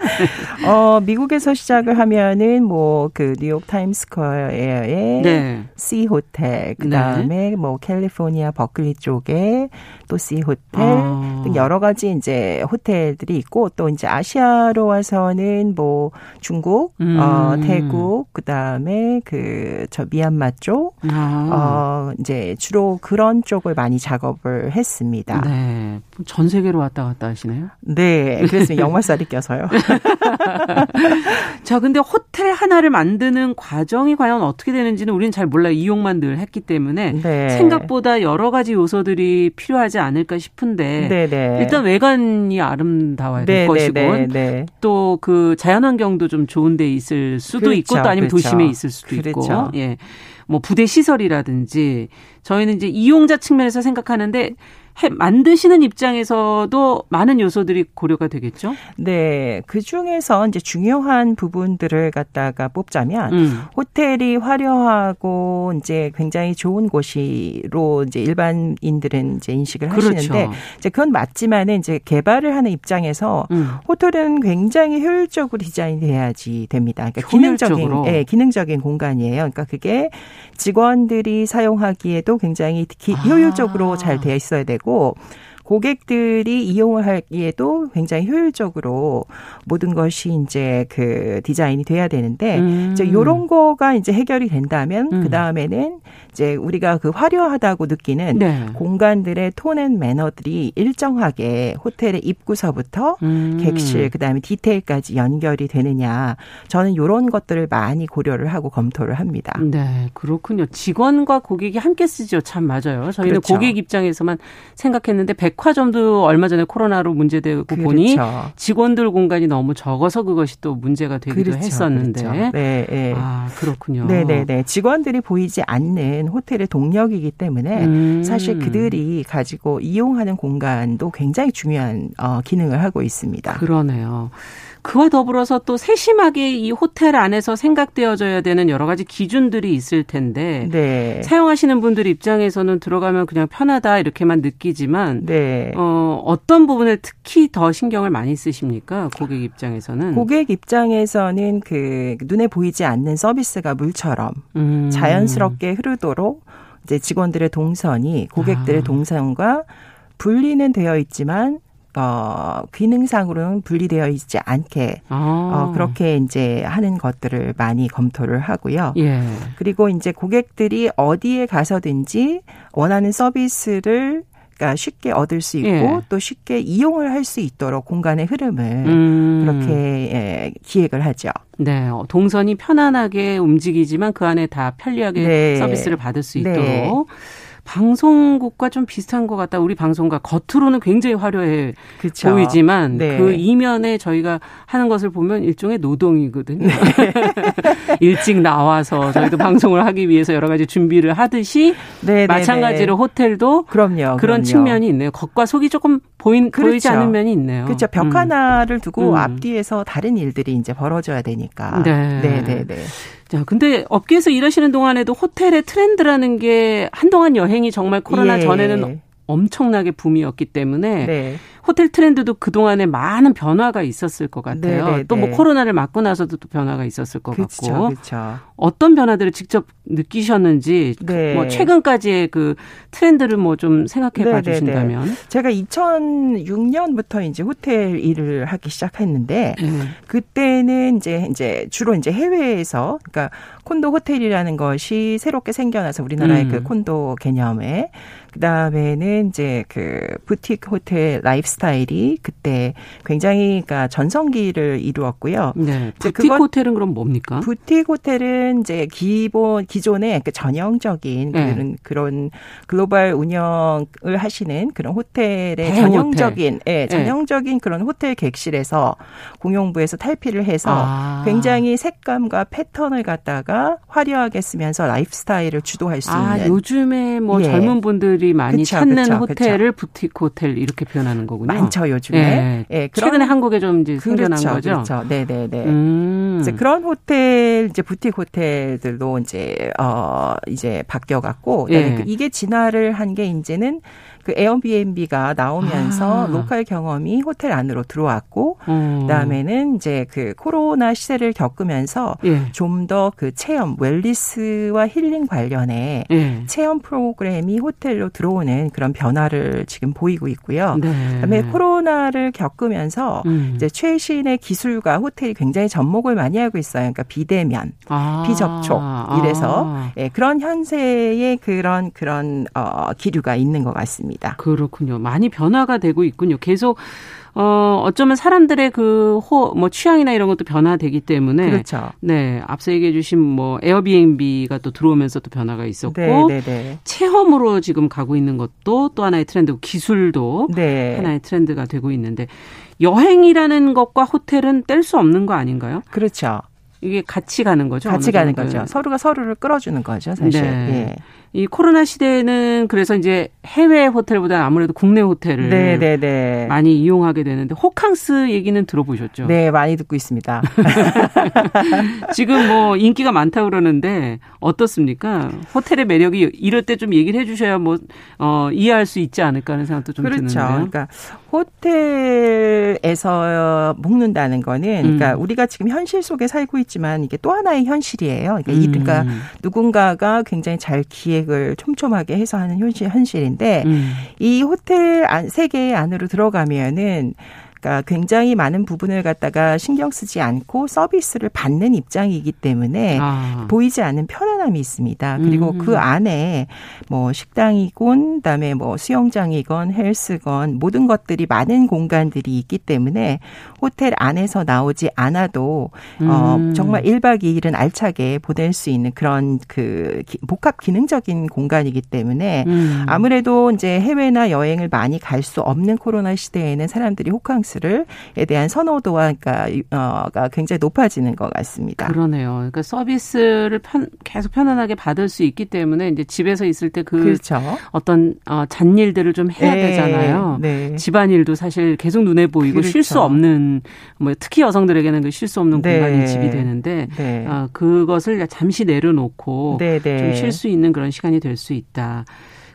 어, 미국에서 시작을 하면은 뭐 그 뉴욕 타임스퀘어의 네. C 호텔 그다음에 네. 뭐 캘리포니아 버클리 쪽에 또 C 호텔 아. 등 여러 가지 이제 호텔들이 있고 또 이제 아시아로 와서는 뭐 중국, 음. 어 태국 그다음에 그 저 미얀마 쪽 아. 어 이제 주로 그런 쪽을 많이 작업을 했습니다. 네. 전 세계로 왔다 갔다 하시네요. 네. 그래서 역말살이 껴서요. 자, 근데 호텔 하나를 만드는 과정이 과연 어떻게 되는지는 우리는 잘 몰라요. 이용만 늘 했기 때문에 네. 생각보다 여러 가지 요소들이 필요하지 않을까 싶은데 네네. 네. 일단 외관이 아름다워야 될 네, 네, 것이고 또 그 자연환경도 좀 좋은 데 있을 수도 그렇죠, 있고 또 아니면 그렇죠. 도심에 있을 수도 그렇죠. 있고 예. 뭐 부대 시설이라든지 저희는 이제 이용자 측면에서 생각하는데 해, 만드시는 입장에서도 많은 요소들이 고려가 되겠죠? 네. 그 중에서 이제 중요한 부분들을 갖다가 뽑자면 음. 호텔이 화려하고 이제 굉장히 좋은 곳이로 이제 일반인들은 이제 인식을 그렇죠. 하시는데 이제 그건 맞지만은 이제 개발을 하는 입장에서 음. 호텔은 굉장히 효율적으로 디자인돼야지 됩니다. 그러니까 기능적인 예, 기능적인 공간이에요. 그러니까 그게 직원들이 사용하기에도 굉장히 기, 아. 효율적으로 아. 잘 되어 있어야 되고 고 객들이 이용을 하기에도 굉장히 효율적으로 모든 것이 이제 그 디자인이 돼야 되는데 음. 이제 요런 거가 이제 해결이 된다면 음. 그 다음에는 이제 우리가 그 화려하다고 느끼는 네. 공간들의 tone and manner들이 일정하게 호텔의 입구서부터 음. 객실 그다음에 디테일까지 연결이 되느냐 저는 요런 것들을 많이 고려를 하고 검토를 합니다. 네, 그렇군요. 직원과 고객이 함께 쓰죠. 참 맞아요. 저희는 그렇죠. 고객 입장에서만 생각했는데 백화점도 얼마 전에 코로나로 문제되고 그렇죠. 보니 직원들 공간이 너무 적어서 그것이 또 문제가 되기도 그렇죠. 했었는데. 그렇죠. 네, 네. 아, 그렇군요. 네, 네, 네. 직원들이 보이지 않는 호텔의 동력이기 때문에 음. 사실 그들이 가지고 이용하는 공간도 굉장히 중요한 어, 기능을 하고 있습니다. 그러네요. 그와 더불어서 또 세심하게 이 호텔 안에서 생각되어져야 되는 여러 가지 기준들이 있을 텐데 네. 사용하시는 분들 입장에서는 들어가면 그냥 편하다 이렇게만 느끼지만 네. 어, 어떤 부분을 특히 더 신경을 많이 쓰십니까 고객 입장에서는 고객 입장에서는 그 눈에 보이지 않는 서비스가 물처럼 음. 자연스럽게 흐르도록 이제 직원들의 동선이 고객들의 아. 동선과 분리는 되어 있지만 어, 기능상으로는 분리되어 있지 않게 아. 어, 그렇게 이제 하는 것들을 많이 검토를 하고요. 예. 그리고 이제 고객들이 어디에 가서든지 원하는 서비스를 그러니까 쉽게 얻을 수 있고 예. 또 쉽게 이용을 할 수 있도록 공간의 흐름을 음. 그렇게 예, 기획을 하죠. 네, 어, 동선이 편안하게 움직이지만 그 안에 다 편리하게 네. 서비스를 받을 수 네. 있도록. 네. 방송국과 좀 비슷한 것 같다. 우리 방송과 겉으로는 굉장히 화려해 그쵸. 보이지만 네. 그 이면에 저희가 하는 것을 보면 일종의 노동이거든요. 네. 일찍 나와서 저희도 방송을 하기 위해서 여러 가지 준비를 하듯이 네, 네 마찬가지로 네. 호텔도 그럼요, 그런 그럼요. 측면이 있네요. 겉과 속이 조금 보인 그렇죠. 보이지 않는 면이 있네요. 그렇죠. 벽 음. 하나를 두고 음. 앞뒤에서 다른 일들이 이제 벌어져야 되니까. 네, 네, 네. 네. 자, 근데 업계에서 일하시는 동안에도 호텔의 트렌드라는 게 한동안 여행이 정말 코로나 예. 전에는 엄청나게 붐이었기 때문에 네. 호텔 트렌드도 그동안에 많은 변화가 있었을 것 같아요. 또 뭐 코로나를 맞고 나서도 또 변화가 있었을 것 그쵸, 같고. 그쵸. 어떤 변화들을 직접 느끼셨는지 네. 뭐 최근까지의 그 트렌드를 뭐 좀 생각해 봐 주신다면. 제가 2006년부터 이제 호텔 일을 하기 시작했는데 네. 그때는 이제 이제 주로 이제 해외에서 그러니까 콘도 호텔이라는 것이 새롭게 생겨나서 우리나라의 그 음. 그 콘도 개념에 그다음에는 이제 그 부티크 호텔 라이프스타일이 그때 굉장히 그러니까 전성기를 이루었고요. 네. 부티크 호텔은 그럼 뭡니까? 부티크 호텔은 이제 기본 기존의 그 전형적인 네. 그런 그런 글로벌 운영을 하시는 그런 호텔의 전형적인 호텔. 예, 네, 전형적인 그런 호텔 객실에서 공용부에서 탈피를 해서 아. 굉장히 색감과 패턴을 갖다가 화려하게 쓰면서 라이프스타일을 주도할 수 아, 있는 요즘에 뭐 예. 젊은 분들이 사람들이 많이 그쵸, 찾는 그쵸, 호텔을 그쵸. 부티크 호텔 이렇게 표현하는 거군요. 많죠 요즘에. 네. 네, 최근에 한국에 좀 이제 생겨난 거죠. 그렇죠. 네네네. 음. 이제 그런 호텔 이제 부티크 호텔들도 이제 어 이제 바뀌어갖고 네. 이게 진화를 한 게 이제는 그 Airbnb가 나오면서 아. 로컬 경험이 호텔 안으로 들어왔고 음. 그다음에는 이제 그 코로나 시대를 겪으면서 예. 좀더 그 체험 wellness와 힐링 관련해 예. 체험 프로그램이 호텔로 들어오는 그런 변화를 지금 보이고 있고요. 네. 그다음에 코로나를 겪으면서 음. 이제 최신의 기술과 호텔이 굉장히 접목을 많이 하고 있어요. 그러니까 비대면, 아. 비접촉 이래서 아. 예, 그런 현세의 그런 그런 어 기류가 있는 것 같습니다. 있습니다. 그렇군요. 많이 변화가 되고 있군요. 계속 어, 어쩌면 사람들의 그 호, 뭐 취향이나 이런 것도 변화되기 때문에. 그렇죠. 네. 앞서 얘기해 주신 뭐 에어비앤비가 또 들어오면서 또 변화가 있었고. 네, 네, 네. 체험으로 지금 가고 있는 것도 또 하나의 트렌드고 기술도 네. 하나의 트렌드가 되고 있는데 여행이라는 것과 호텔은 뗄 수 없는 거 아닌가요? 그렇죠. 이게 같이 가는 거죠. 같이 가는 거죠. 서로가 서로를 끌어주는 거죠, 사실. 네. 예. 이 코로나 시대에는 그래서 이제 해외 호텔보다 아무래도 국내 호텔을 네네네. 네, 네. 많이 이용하게 되는데 호캉스 얘기는 들어보셨죠? 네, 많이 듣고 있습니다. 지금 뭐 인기가 많다 그러는데 어떻습니까? 호텔의 매력이 이럴 때 좀 얘기를 해주셔야 뭐 어, 이해할 수 있지 않을까 하는 생각도 좀 그렇죠. 드는데요. 그러니까 호텔에서 묵는다는 거는 그러니까 음. 우리가 지금 현실 속에 살고 있지만 이게 또 하나의 현실이에요. 그러니까, 음. 그러니까 누군가가 굉장히 잘 기획 계획을 촘촘하게 해서 하는 현실, 현실인데 음. 이 호텔 안, 세계 안으로 들어가면은 그러니까 굉장히 많은 부분을 갖다가 신경 쓰지 않고 서비스를 받는 입장이기 때문에 아. 보이지 않는 편안함이 있습니다. 그리고 음. 그 안에 뭐 식당이건 그다음에 뭐 수영장이건 헬스건 모든 것들이 많은 공간들이 있기 때문에 호텔 안에서 나오지 않아도 어, 음. 어 정말 1박 2일은 알차게 보낼 수 있는 그런 그 복합 기능적인 공간이기 때문에 음. 아무래도 이제 해외나 여행을 많이 갈 수 없는 코로나 시대에는 사람들이 호캉스 서비스를에 대한 선호도가 그러니까 어가 굉장히 높아지는 것 같습니다. 그러네요. 그러니까 서비스를 편, 계속 편안하게 받을 수 있기 때문에 이제 집에서 있을 때그 그렇죠. 어떤 어, 잔일들을 좀 해야 네. 되잖아요. 네. 집안일도 사실 계속 눈에 보이고 그렇죠. 쉴수 없는 뭐 특히 여성들에게는 그 쉴 수 없는 네. 공간이 집이 되는데 네. 어, 그것을 잠시 내려놓고 네, 네. 좀쉴 수 있는 그런 시간이 될 수 있다.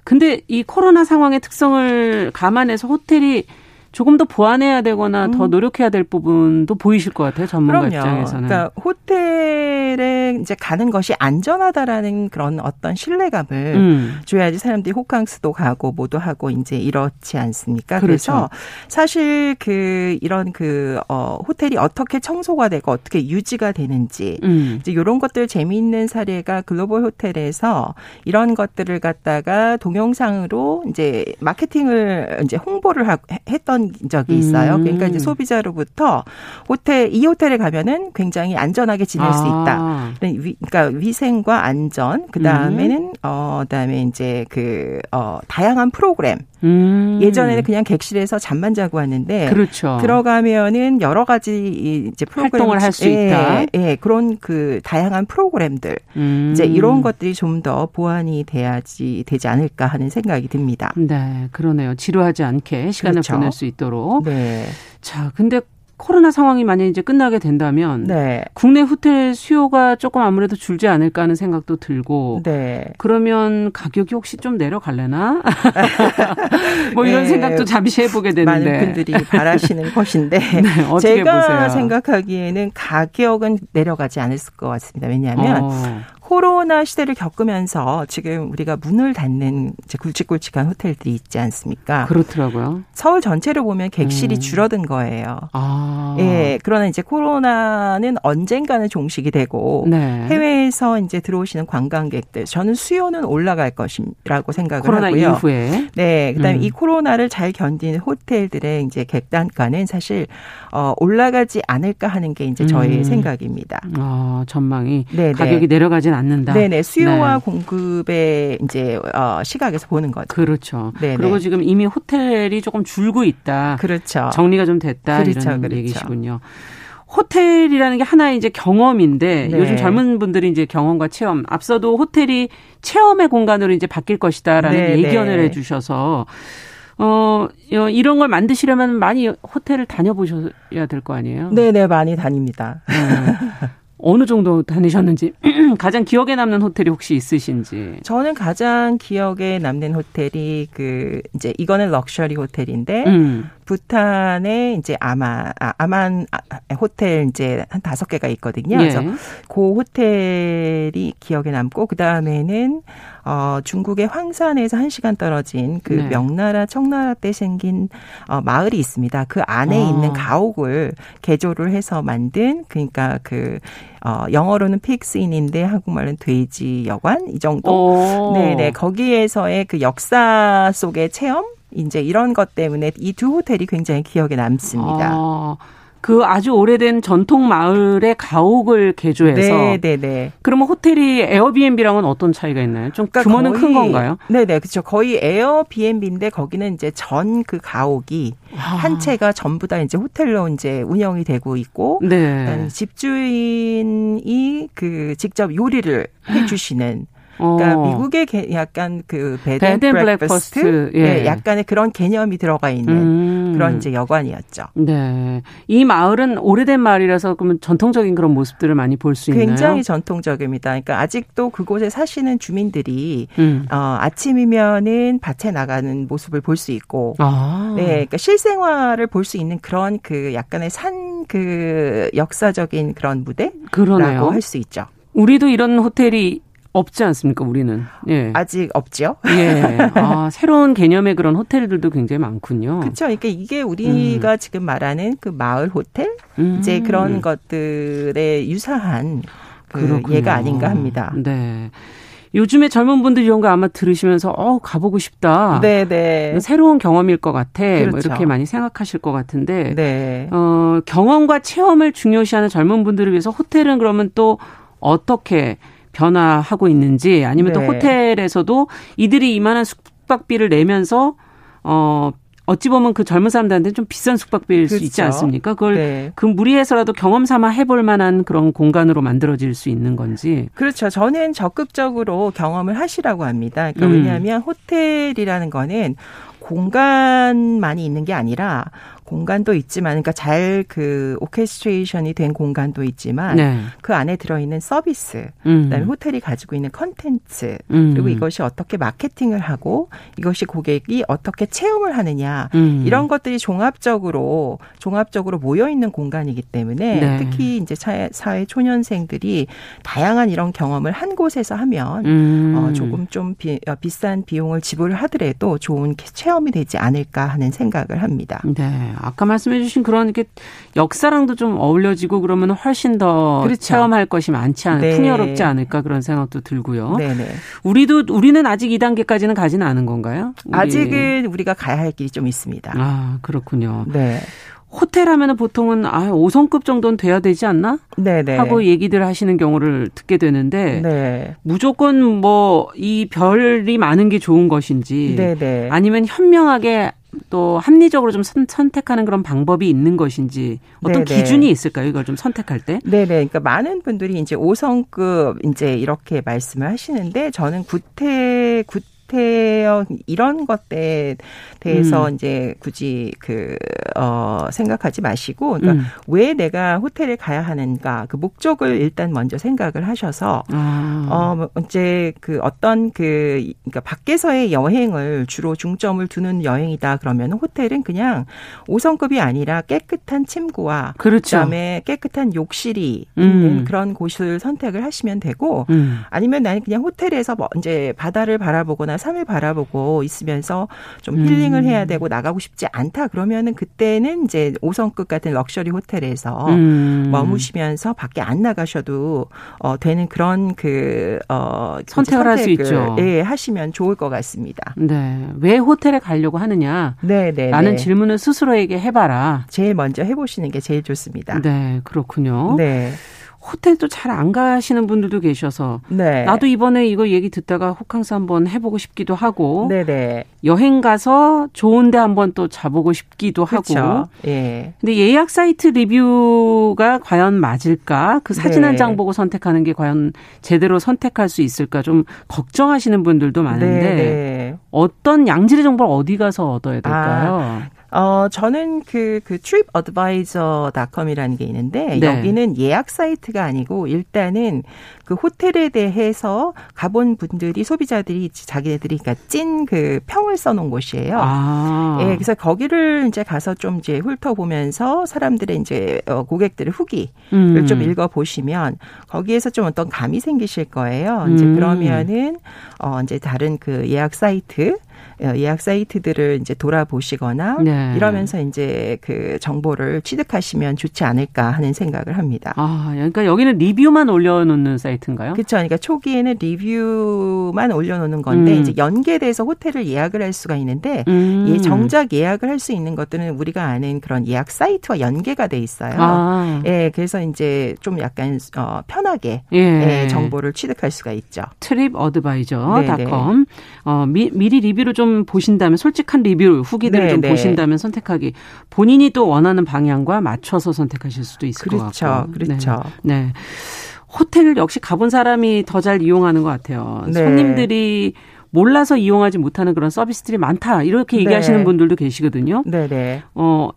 근데 이 코로나 상황의 특성을 감안해서 호텔이 조금 더 보완해야 되거나 음. 더 노력해야 될 부분도 보이실 것 같아요 전문가 그럼요. 입장에서는. 그러니까 호텔에 이제 가는 것이 안전하다라는 그런 어떤 신뢰감을 음. 줘야지 사람들이 호캉스도 가고 뭐도 하고 이제 이렇지 않습니까? 그렇죠. 그래서 사실 그 이런 그 어, 호텔이 어떻게 청소가 되고 어떻게 유지가 되는지 음. 이제 이런 것들 재미있는 사례가 글로벌 호텔에서 이런 것들을 갖다가 동영상으로 이제 마케팅을 이제 홍보를 하, 했던 적이 있어요. 음. 그러니까 이제 소비자로부터 호텔 이 호텔에 가면은 굉장히 안전하게 지낼 아. 수 있다. 그러니까 위생과 안전 그 다음에는 음. 어 그다음에 이제 그어 다양한 프로그램 음. 예전에는 그냥 객실에서 잠만 자고 왔는데 그렇죠. 들어가면은 여러 가지 이제 프로그램 활동을 할 수 있다. 예, 예, 그런 그 다양한 프로그램들 음. 이제 이런 것들이 좀 더 보완이 돼야지 되지 않을까 하는 생각이 듭니다. 네, 그러네요. 지루하지 않게 시간을 그렇죠. 보낼 수 있도록. 네. 자, 근데 코로나 상황이 만약 이제 끝나게 된다면 네. 국내 호텔 수요가 조금 아무래도 줄지 않을까 하는 생각도 들고 네. 그러면 가격이 혹시 좀 내려갈래나 뭐 이런 네. 생각도 잠시 해보게 되는데 많은 분들이 바라시는 것인데 네, 제가 보세요? 생각하기에는 가격은 내려가지 않을 것 같습니다. 왜냐하면 어. 코로나 시대를 겪으면서 지금 우리가 문을 닫는 이제 굵직굵직한 호텔들이 있지 않습니까? 그렇더라고요. 서울 전체를 보면 객실이 음. 줄어든 거예요. 아. 예. 그러나 이제 코로나는 언젠가는 종식이 되고 네. 해외에서 이제 들어오시는 관광객들 저는 수요는 올라갈 것이라고 생각을 코로나 하고요. 이후에. 네. 그다음에 음. 이 코로나를 잘 견디는 호텔들의 이제 객단가는 사실 어 올라가지 않을까 하는 게 이제 저의 음. 생각입니다. 아, 전망이 네네. 가격이 내려가진 않는다. 네네. 수요와 네. 공급의 이제 어, 시각에서 보는 거죠. 그렇죠. 네네. 그리고 지금 이미 호텔이 조금 줄고 있다. 그렇죠. 정리가 좀 됐다 그렇죠. 이런 그렇죠. 얘기시군요. 호텔이라는 게 하나의 이제 경험인데 네. 요즘 젊은 분들이 이제 경험과 체험 앞서도 호텔이 체험의 공간으로 이제 바뀔 것이다라는 네, 예견을 네. 해주셔서 어, 이런 걸 만드시려면 많이 호텔을 다녀보셔야 될 거 아니에요? 네네, 네, 많이 다닙니다. 네. 어느 정도 다니셨는지 가장 기억에 남는 호텔이 혹시 있으신지? 저는 가장 기억에 남는 호텔이 그 이제 이거는 럭셔리 호텔인데 음. 부탄에 이제 아마 아, 아만 호텔 이제 한 다섯 개가 있거든요. 예. 그래서 그 호텔이 기억에 남고 그 다음에는 어, 중국의 황산에서 한 시간 떨어진 그 네. 명나라 청나라 때 생긴 어, 마을이 있습니다. 그 안에 아. 있는 가옥을 개조를 해서 만든 그러니까 그 어, 영어로는 픽스인인데 한국말은 돼지 여관 이 정도. 네네 거기에서의 그 역사 속의 체험 이제 이런 것 때문에 이 두 호텔이 굉장히 기억에 남습니다. 아. 그 아주 오래된 전통 마을의 가옥을 개조해서 네, 네, 네. 그러면 호텔이 Airbnb랑은 어떤 차이가 있나요? 좀 그러니까 규모는 큰 건가요? 네, 네. 그렇죠. 거의 Airbnb인데 거기는 이제 전 그 가옥이 아. 한 채가 전부 다 이제 호텔로 이제 운영이 되고 있고 네. 집주인이 그 직접 요리를 해 주시는 그러니까 어. 미국의 약간 그 bed and breakfast 예. 네, 약간의 그런 개념이 들어가 있는 음. 그런 이제 여관이었죠. 네. 이 마을은 오래된 마을이라서 그러면 전통적인 그런 모습들을 많이 볼 수 있나요? 굉장히 전통적입니다. 그러니까 아직도 그곳에 사시는 주민들이 음. 어, 아침이면은 밭에 나가는 모습을 볼 수 있고 아. 네. 그러니까 실생활을 볼 수 있는 그런 그 약간의 산 그 역사적인 그런 무대라고 할 수 있죠. 우리도 이런 호텔이 없지 않습니까, 우리는? 예. 아직 없죠. 예. 아, 새로운 개념의 그런 호텔들도 굉장히 많군요. 그렇죠. 그러니까 이게 우리가 음. 지금 말하는 그 마을 호텔 음. 이제 그런 것들에 유사한 그 예가 아닌가 합니다. 네. 요즘에 젊은 분들 이런 거 아마 들으시면서 어 가보고 싶다. 네네. 네. 새로운 경험일 것 같아. 뭐 그렇죠. 뭐 이렇게 많이 생각하실 것 같은데. 네. 어 경험과 체험을 중요시하는 젊은 분들을 위해서 호텔은 그러면 또 어떻게 변화하고 있는지 아니면 네. 또 호텔에서도 이들이 이만한 숙박비를 내면서 어 어찌 보면 그 젊은 사람들한테는 좀 비싼 숙박비일 그렇죠. 수 있지 그렇죠. 않습니까? 그걸 네. 그 무리해서라도 경험 삼아 해볼 만한 그런 공간으로 만들어질 수 있는 건지. 그렇죠. 저는 적극적으로 경험을 하시라고 합니다. 그러니까 음. 왜냐하면 호텔이라는 거는 공간만이 있는 게 아니라 공간도 있지만, 그러니까 잘 그 orchestration이 된 공간도 있지만, 네. 그 안에 들어있는 서비스, 음. 그다음에 호텔이 가지고 있는 컨텐츠, 음. 그리고 이것이 어떻게 마케팅을 하고 이것이 고객이 어떻게 체험을 하느냐 음. 이런 것들이 종합적으로 종합적으로 모여 있는 공간이기 때문에 네. 특히 이제 사회, 사회 초년생들이 다양한 이런 경험을 한 곳에서 하면 음. 어, 조금 좀 비, 어, 비싼 비용을 지불을 하더라도 좋은 체험이 되지 않을까 하는 생각을 합니다. 네. 아까 말씀해 주신 그런 게 역사랑도 좀 어울려지고 그러면 훨씬 더 그렇죠. 체험할 것이 많지 않을 네. 풍요롭지 않을까 그런 생각도 들고요. 네네. 우리도 우리는 아직 2단계까지는 가지는 않은 건가요? 우리. 아직은 우리가 가야 할 길이 좀 있습니다. 아, 그렇군요. 네. 호텔 하면은 보통은 아 5성급 정도는 돼야 되지 않나? 네네. 하고 얘기들 하시는 경우를 듣게 되는데 네. 무조건 뭐 이 별이 많은 게 좋은 것인지 네네. 아니면 현명하게 또 합리적으로 좀 선, 택하는 그런 방법이 있는 것인지 어떤 네네. 기준이 있을까요? 이걸 좀 선택할 때? 네네. 그러니까 많은 분들이 이제 5성급 이제 이렇게 말씀을 하시는데 저는 구태 구상 태 이런 것에 대해서 음. 이제 굳이 그, 어, 생각하지 마시고, 그러니까 음. 왜 내가 호텔에 가야 하는가, 그 목적을 일단 먼저 생각을 하셔서, 아. 어, 뭐 이제 그 어떤 그, 그러니까 밖에서의 여행을 주로 중점을 두는 여행이다 그러면 호텔은 그냥 5성급이 아니라 깨끗한 침구와 그렇죠. 그다음에 깨끗한 욕실이 음. 있는 그런 곳을 선택을 하시면 되고 음. 아니면 나는 그냥 호텔에서 뭐 이제 바다를 바라보거나 산을 바라보고 있으면서 좀 힐링을 음. 해야 되고 나가고 싶지 않다 그러면은 그때는 이제 5성급 같은 럭셔리 호텔에서 음. 머무시면서 밖에 안 나가셔도 어 되는 그런 그어 선택을 할수 있죠. 예, 하시면 좋을 것 같습니다. 네. 왜 호텔에 가려고 하느냐? 네, 네. 라는 네. 질문을 스스로에게 해 봐라. 제일 먼저 해 보시는 게 제일 좋습니다. 네, 그렇군요. 네. 호텔도 잘안 가시는 분들도 계셔서 네. 나도 이번에 이거 얘기 듣다가 호캉스 한번 해보고 싶기도 하고 네네. 네. 여행 가서 좋은데 한번 또 자보고 싶기도 그쵸. 하고 예. 근데 예약 사이트 리뷰가 과연 맞을까 그 사진 네. 한장 보고 선택하는 게 과연 제대로 선택할 수 있을까 좀 걱정하시는 분들도 많은데 네네. 네. 어떤 양질의 정보를 어디 가서 얻어야 될까요? 아. 어, 저는 그, 그 tripadvisor.com이라는 게 있는데, 네. 여기는 예약 사이트가 아니고, 일단은 그 호텔에 대해서 가본 분들이, 소비자들이 자기네들이, 그러니까 찐 그 평을 써놓은 곳이에요. 아. 예, 그래서 거기를 이제 가서 좀 이제 훑어보면서 사람들의 이제 어, 고객들의 후기를 음. 좀 읽어보시면, 거기에서 좀 어떤 감이 생기실 거예요. 이제 음. 그러면은, 어, 이제 다른 그 예약 사이트, 어, 예약 사이트들을 이제 돌아보시거나 네. 이러면서 이제 그 정보를 취득하시면 좋지 않을까 하는 생각을 합니다. 아, 그러니까 여기는 리뷰만 올려놓는 사이트인가요? 그렇죠. 그러니까 초기에는 리뷰만 올려놓는 건데 음. 이제 연계돼서 호텔을 예약을 할 수가 있는데 음. 예, 정작 예약을 할 수 있는 것들은 우리가 아는 그런 예약 사이트와 연계가 돼 있어요. 아. 예, 그래서 이제 좀 약간 어, 편하게 예. 예, 정보를 취득할 수가 있죠. Tripadvisor.com 어, 미, 미리 리뷰를 좀좀 보신다면 솔직한 리뷰 후기들을 네, 좀 네. 보신다면 선택하기 본인이 또 원하는 방향과 맞춰서 선택하실 수도 있을 그렇죠, 것 같고. 그렇죠. 네. 네. 호텔 역시 가본 사람이 더 잘 이용하는 것 같아요. 네. 손님들이 몰라서 이용하지 못하는 그런 서비스들이 많다 이렇게 얘기하시는 네. 분들도 계시거든요. 네네. 네. 어.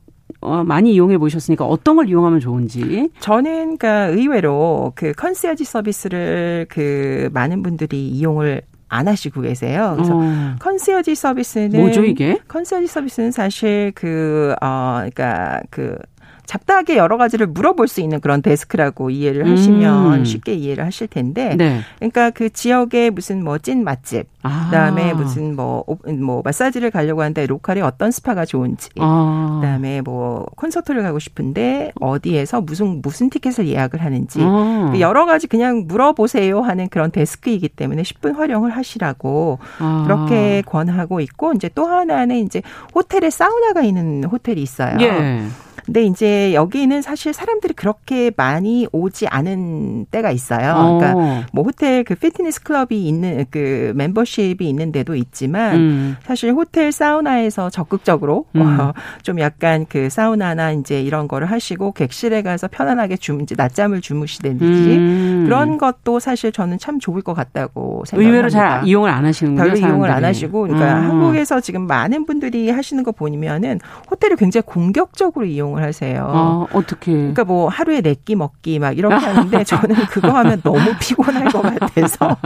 어, 많이 이용해 보셨으니까 어떤 걸 이용하면 좋은지. 저는 그러니까 의외로 그 컨시어지 서비스를 그 많은 분들이 이용을 안 하시고 계세요. 그래서 어. 컨시어지 서비스는 뭐죠 이게? 컨시어지 서비스는 사실 그 어, 그러니까 그 잡다하게 여러 가지를 물어볼 수 있는 그런 데스크라고 이해를 하시면 음. 쉽게 이해를 하실 텐데, 네. 그러니까 그 지역에 무슨 뭐 찐 맛집, 아. 그다음에 무슨 뭐뭐 뭐 마사지를 가려고 하는데 로컬에 어떤 스파가 좋은지, 아. 그다음에 뭐 콘서트를 가고 싶은데 어디에서 무슨 무슨 티켓을 예약을 하는지 아. 여러 가지 그냥 물어보세요 하는 그런 데스크이기 때문에 10분 활용을 하시라고 아. 그렇게 권하고 있고 이제 또 하나는 이제 호텔에 사우나가 있는 호텔이 있어요. 예. 근데 이제 여기는 사실 사람들이 그렇게 많이 오지 않은 때가 있어요. 그러니까 어. 뭐 호텔 그 피트니스 클럽이 있는 그 멤버십이 있는 데도 있지만 음. 사실 호텔 사우나에서 적극적으로 음. 어, 좀 약간 그 사우나나 이제 이런 거를 하시고 객실에 가서 편안하게 주 이제 낮잠을 주무시든지 음. 그런 것도 사실 저는 참 좋을 것 같다고 생각합니다. 의외로 잘 이용을 안 하시는군요. 별로 이용을 안 하시고 그러니까 음. 한국에서 지금 많은 분들이 하시는 거 보면은 호텔을 굉장히 공격적으로 이용 이용을 하세요. 아, 어떻게? 그러니까 뭐 하루에 네 끼 먹기 막 이렇게 하는데 저는 그거 하면 너무 피곤할 것 같아서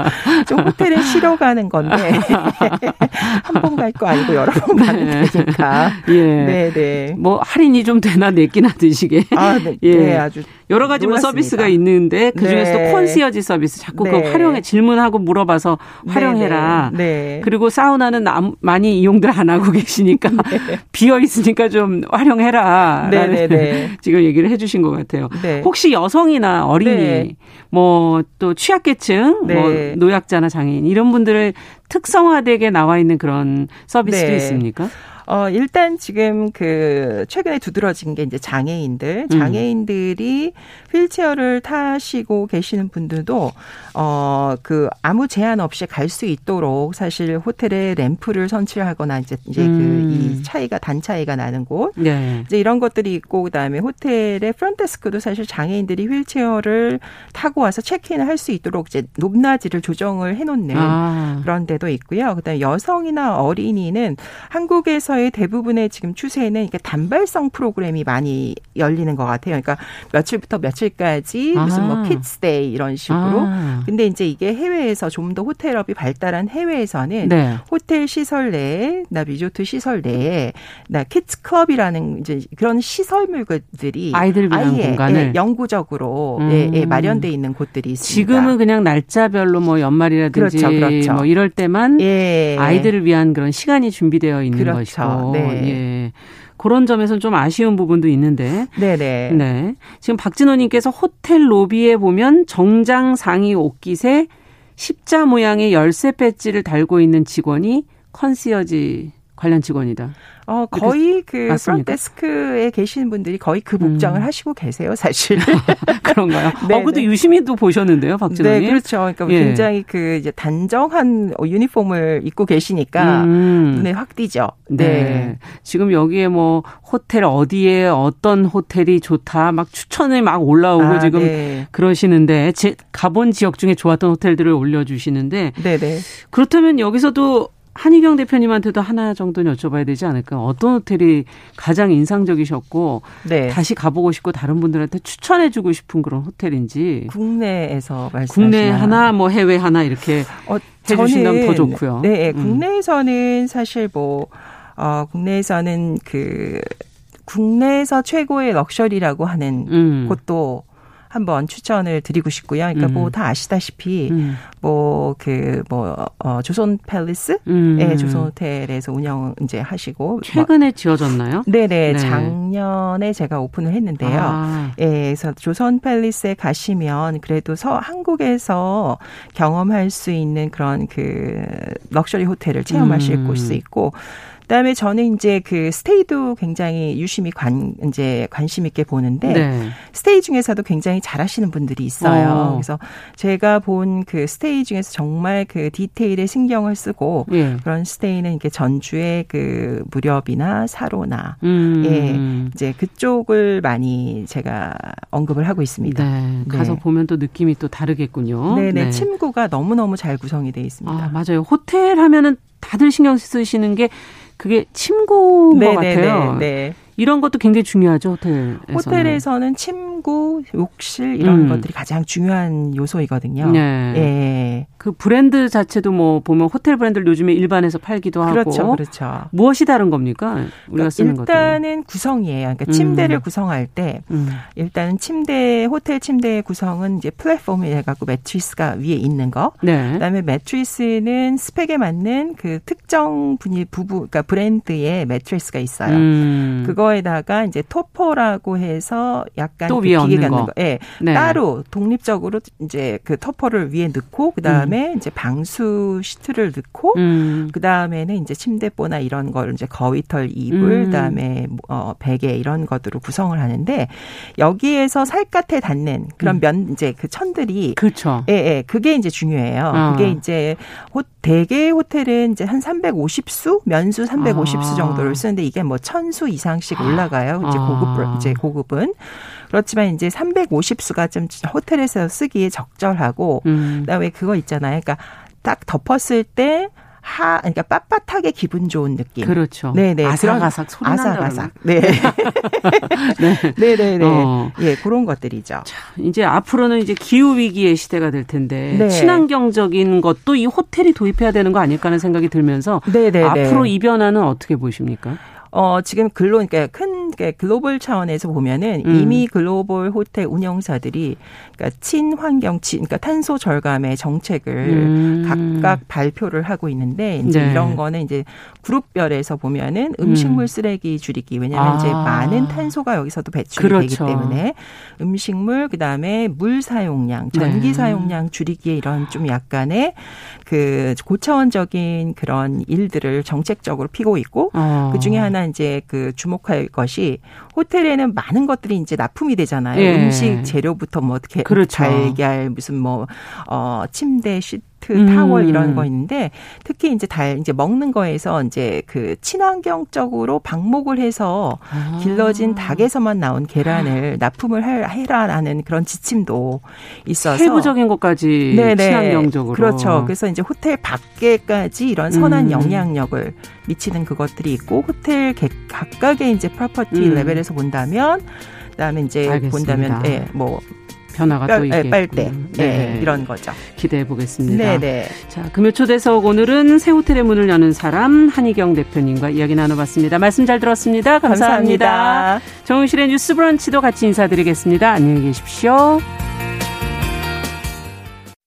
좀 호텔에 쉬러 가는 건데 한 번 갈 거 아니고 여러 번 가는 네. 되니까. 예. 네, 네. 뭐 할인이 좀 되나 네 끼나 드시게. 아, 네. 예. 네, 아주 여러 가지 뭐 서비스가 있는데 그 중에서도 네. 콘시어지 서비스 자꾸 그 네. 그 활용해 질문하고 물어봐서 활용해라. 네. 네. 그리고 사우나는 많이 이용들 안 하고 계시니까 네. 비어 있으니까 좀 활용해라. 네네네. 지금 얘기를 해주신 것 같아요. 네. 혹시 여성이나 어린이 뭐 또 취약계층, 뭐 노약자나 장애인 이런 분들을 특성화되게 나와 있는 그런 서비스도 있습니까? 어, 일단 지금 그 최근에 두드러진 게 이제 장애인들, 음. 장애인들이 음. 휠체어를 타시고 계시는 분들도 어, 그 아무 제한 없이 갈 수 있도록 사실 호텔에 램프를 설치하거나 이제 이제 그 음. 그이 차이가 단 차이가 나는 곳 네. 이제 이런 것들이 있고 그다음에 호텔의 프런트데스크도 사실 장애인들이 휠체어를 타고 와서 체크인을 할 수 있도록 이제 높낮이를 조정을 해 놓는 아. 그런 데도 있고요. 그다음에 여성이나 어린이는 한국에서 의 대부분의 지금 추세는 이게 단발성 프로그램이 많이 열리는 것 같아요. 그러니까 며칠부터 며칠까지 무슨 뭐 아. kids day 이런 식으로. 아. 근데 이제 이게 해외에서 좀 더 호텔업이 발달한 해외에서는 네. 호텔 시설 내에 나 리조트 시설 내에 나 kids club이라는 이제 그런 시설물들이 아이들 위한 공간을 예, 영구적으로 음. 예, 예, 마련돼 있는 곳들이 있습니다. 지금은 그냥 날짜별로 뭐 연말이라든지 그렇죠, 그렇죠. 뭐 이럴 때만 예. 아이들을 위한 그런 시간이 준비되어 있는 그렇죠. 것이고 네. 예. 그런 점에서는 좀 아쉬운 부분도 있는데. 네네. 네. 지금 박진호님께서 호텔 로비에 보면 정장 상의 옷깃에 십자 모양의 열쇠 배지를 달고 있는 직원이 컨시어지 관련 직원이다. 어, 거의 그 프런데스크에 계시는 분들이 거의 그 복장을 음. 하시고 계세요, 사실. 그런가요? 네, 어, 네. 유심히 도 보셨는데요, 박진원님? 네, 그렇죠. 그러니까 예. 굉장히 그 이제 단정한 유니폼을 입고 계시니까 음. 눈에 확 띄죠. 네. 네. 지금 여기에 뭐 호텔 어디에 어떤 호텔이 좋다 막 추천을 막 올라오고 아, 지금 네. 그러시는데 제 가본 지역 중에 좋았던 호텔들을 올려주시는데 네네. 네. 그렇다면 여기서도 한희경 대표님한테도 하나 정도는 여쭤봐야 되지 않을까? 어떤 호텔이 가장 인상적이셨고 네. 다시 가보고 싶고 다른 분들한테 추천해주고 싶은 그런 호텔인지 국내에서 말씀 국내 하나 뭐 해외 하나 이렇게 어, 해주신다면 더 좋고요. 네, 음. 국내에서는 사실 뭐 어, 국내에서는 그 국내에서 최고의 럭셔리라고 하는 음. 곳도 한번 추천을 드리고 싶고요. 그러니까 뭐 음. 뭐다 아시다시피 음. 뭐그 뭐 어, 조선 팰리스, 음. 예, 조선 호텔에서 운영 이제 하시고 뭐 최근에 뭐, 지어졌나요? 네네, 네. 작년에 제가 오픈을 했는데요. 아. 예, 그래서 조선 팰리스에 가시면 그래도 서 한국에서 경험할 수 있는 그런 그 럭셔리 호텔을 체험하실 음. 곳이 있고. 그다음에 저는 이제 그 stay도 굉장히 유심히 관 이제 관심 있게 보는데 네. stay 중에서도 굉장히 잘하시는 분들이 있어요. 어. 그래서 제가 본 그 stay 중에서 정말 그 디테일에 신경을 쓰고 예. 그런 stay는 이게 전주의 그 무렵이나 사로나 음. 예 이제 그쪽을 많이 제가 언급을 하고 있습니다. 네. 가서 네. 보면 또 느낌이 또 다르겠군요. 네네 네. 침구가 너무 너무 잘 구성이 돼 있습니다. 아, 맞아요. 호텔 하면은 다들 신경 쓰시는 게 그게 침구인 네, 것 네, 같아요. 네, 네. 이런 것도 굉장히 중요하죠 호텔에서는. 호텔에서는 침구, 욕실 이런 음. 것들이 가장 중요한 요소이거든요. 네. 예. 그 브랜드 자체도 뭐 보면 호텔 브랜드를 요즘에 일반에서 팔기도 하고 그렇죠, 그렇죠. 무엇이 다른 겁니까? 우리가 그러니까 쓰는 것들 일단은 구성이에요. 그러니까 음. 침대를 구성할 때 음. 일단은 침대 호텔 침대의 구성은 이제 플랫폼이 해갖고 매트리스가 위에 있는 거. 네. 그다음에 매트리스는 스펙에 맞는 그 특정 분이 부부 그러니까 브랜드의 매트리스가 있어요. 음. 그거에다가 이제 토퍼라고 해서 약간 또 그 위에 기계 갖는 거, 거. 네. 네. 따로 독립적으로 이제 그 토퍼를 위에 넣고 그다음 그다음에 음. 이제 방수 시트를 넣고 음. 그다음에는 이제 침대보나 이런 걸 이제 거위털 이불 음. 그다음에 어 베개 이런 것들로 구성을 하는데 여기에서 살갗에 닿는 그런 음. 면 이제 그 천들이 그렇죠. 예, 예. 그게 이제 중요해요. 어. 그게 이제 호, 대개 호텔은 이제 한 350수, 면수 350수 아. 정도를 쓰는데 이게 뭐 1000수 이상씩 올라가요. 이제 고급 아. 이제 고급은 그렇지만 이제 350수가 좀 호텔에서 쓰기에 적절하고 음. 그다음에 그거 있잖아요. 그러니까 딱 덮었을 때 하, 그러니까 빳빳하게 기분 좋은 느낌. 그렇죠. 네네. 아삭아삭 소리 아삭아삭. 네. 네. 네네네. 어. 예, 그런 것들이죠. 자, 이제 앞으로는 이제 기후 위기의 시대가 될 텐데 네. 친환경적인 것도 이 호텔이 도입해야 되는 거 아닐까 하는 생각이 들면서 네네네. 앞으로 이 변화는 어떻게 보십니까? 어, 지금 글로, 그러니까 큰, 그러니까 글로벌 차원에서 보면은 음. 이미 글로벌 호텔 운영사들이 그러니까 친환경, 친, 그러니까 탄소 절감의 정책을 음. 각각 발표를 하고 있는데 이제 네. 이런 거는 이제 그룹별에서 보면은 음식물 음. 쓰레기 줄이기 왜냐하면 아. 이제 많은 탄소가 여기서도 배출이 그렇죠. 되기 때문에 음식물 그다음에 물 사용량, 전기 네. 사용량 줄이기에 이런 좀 약간의 그 고차원적인 그런 일들을 정책적으로 피고 있고 어. 그 중에 하나 이제 그 주목할 것이 호텔에는 많은 것들이 이제 납품이 되잖아요. 예. 음식 재료부터 뭐 어떻게 그렇죠. 달걀 무슨 뭐 어 침대 시트 라이트 음. 타월 이런 거 있는데 특히 이제 달 이제 먹는 거에서 이제 그 친환경적으로 방목을 해서 아. 길러진 닭에서만 나온 계란을 납품을 해라라는 그런 지침도 있어서 세부적인 것까지 네네. 친환경적으로 그렇죠. 그래서 이제 호텔 밖에까지 이런 선한 음. 영향력을 미치는 그것들이 있고 호텔 각각의 이제 프로퍼티 음. 레벨에서 본다면 그다음에 이제 알겠습니다. 본다면 예, 뭐 변화가 빨, 또 있겠고 빨대 네. 네. 이런 거죠. 기대해 보겠습니다. 네네. 네. 자, 금요 초대석 오늘은 새 호텔의 문을 여는 사람 한희경 대표님과 이야기 나눠봤습니다. 말씀 잘 들었습니다. 감사합니다. 감사합니다. 정은실의 뉴스브런치도 같이 인사드리겠습니다. 안녕히 계십시오.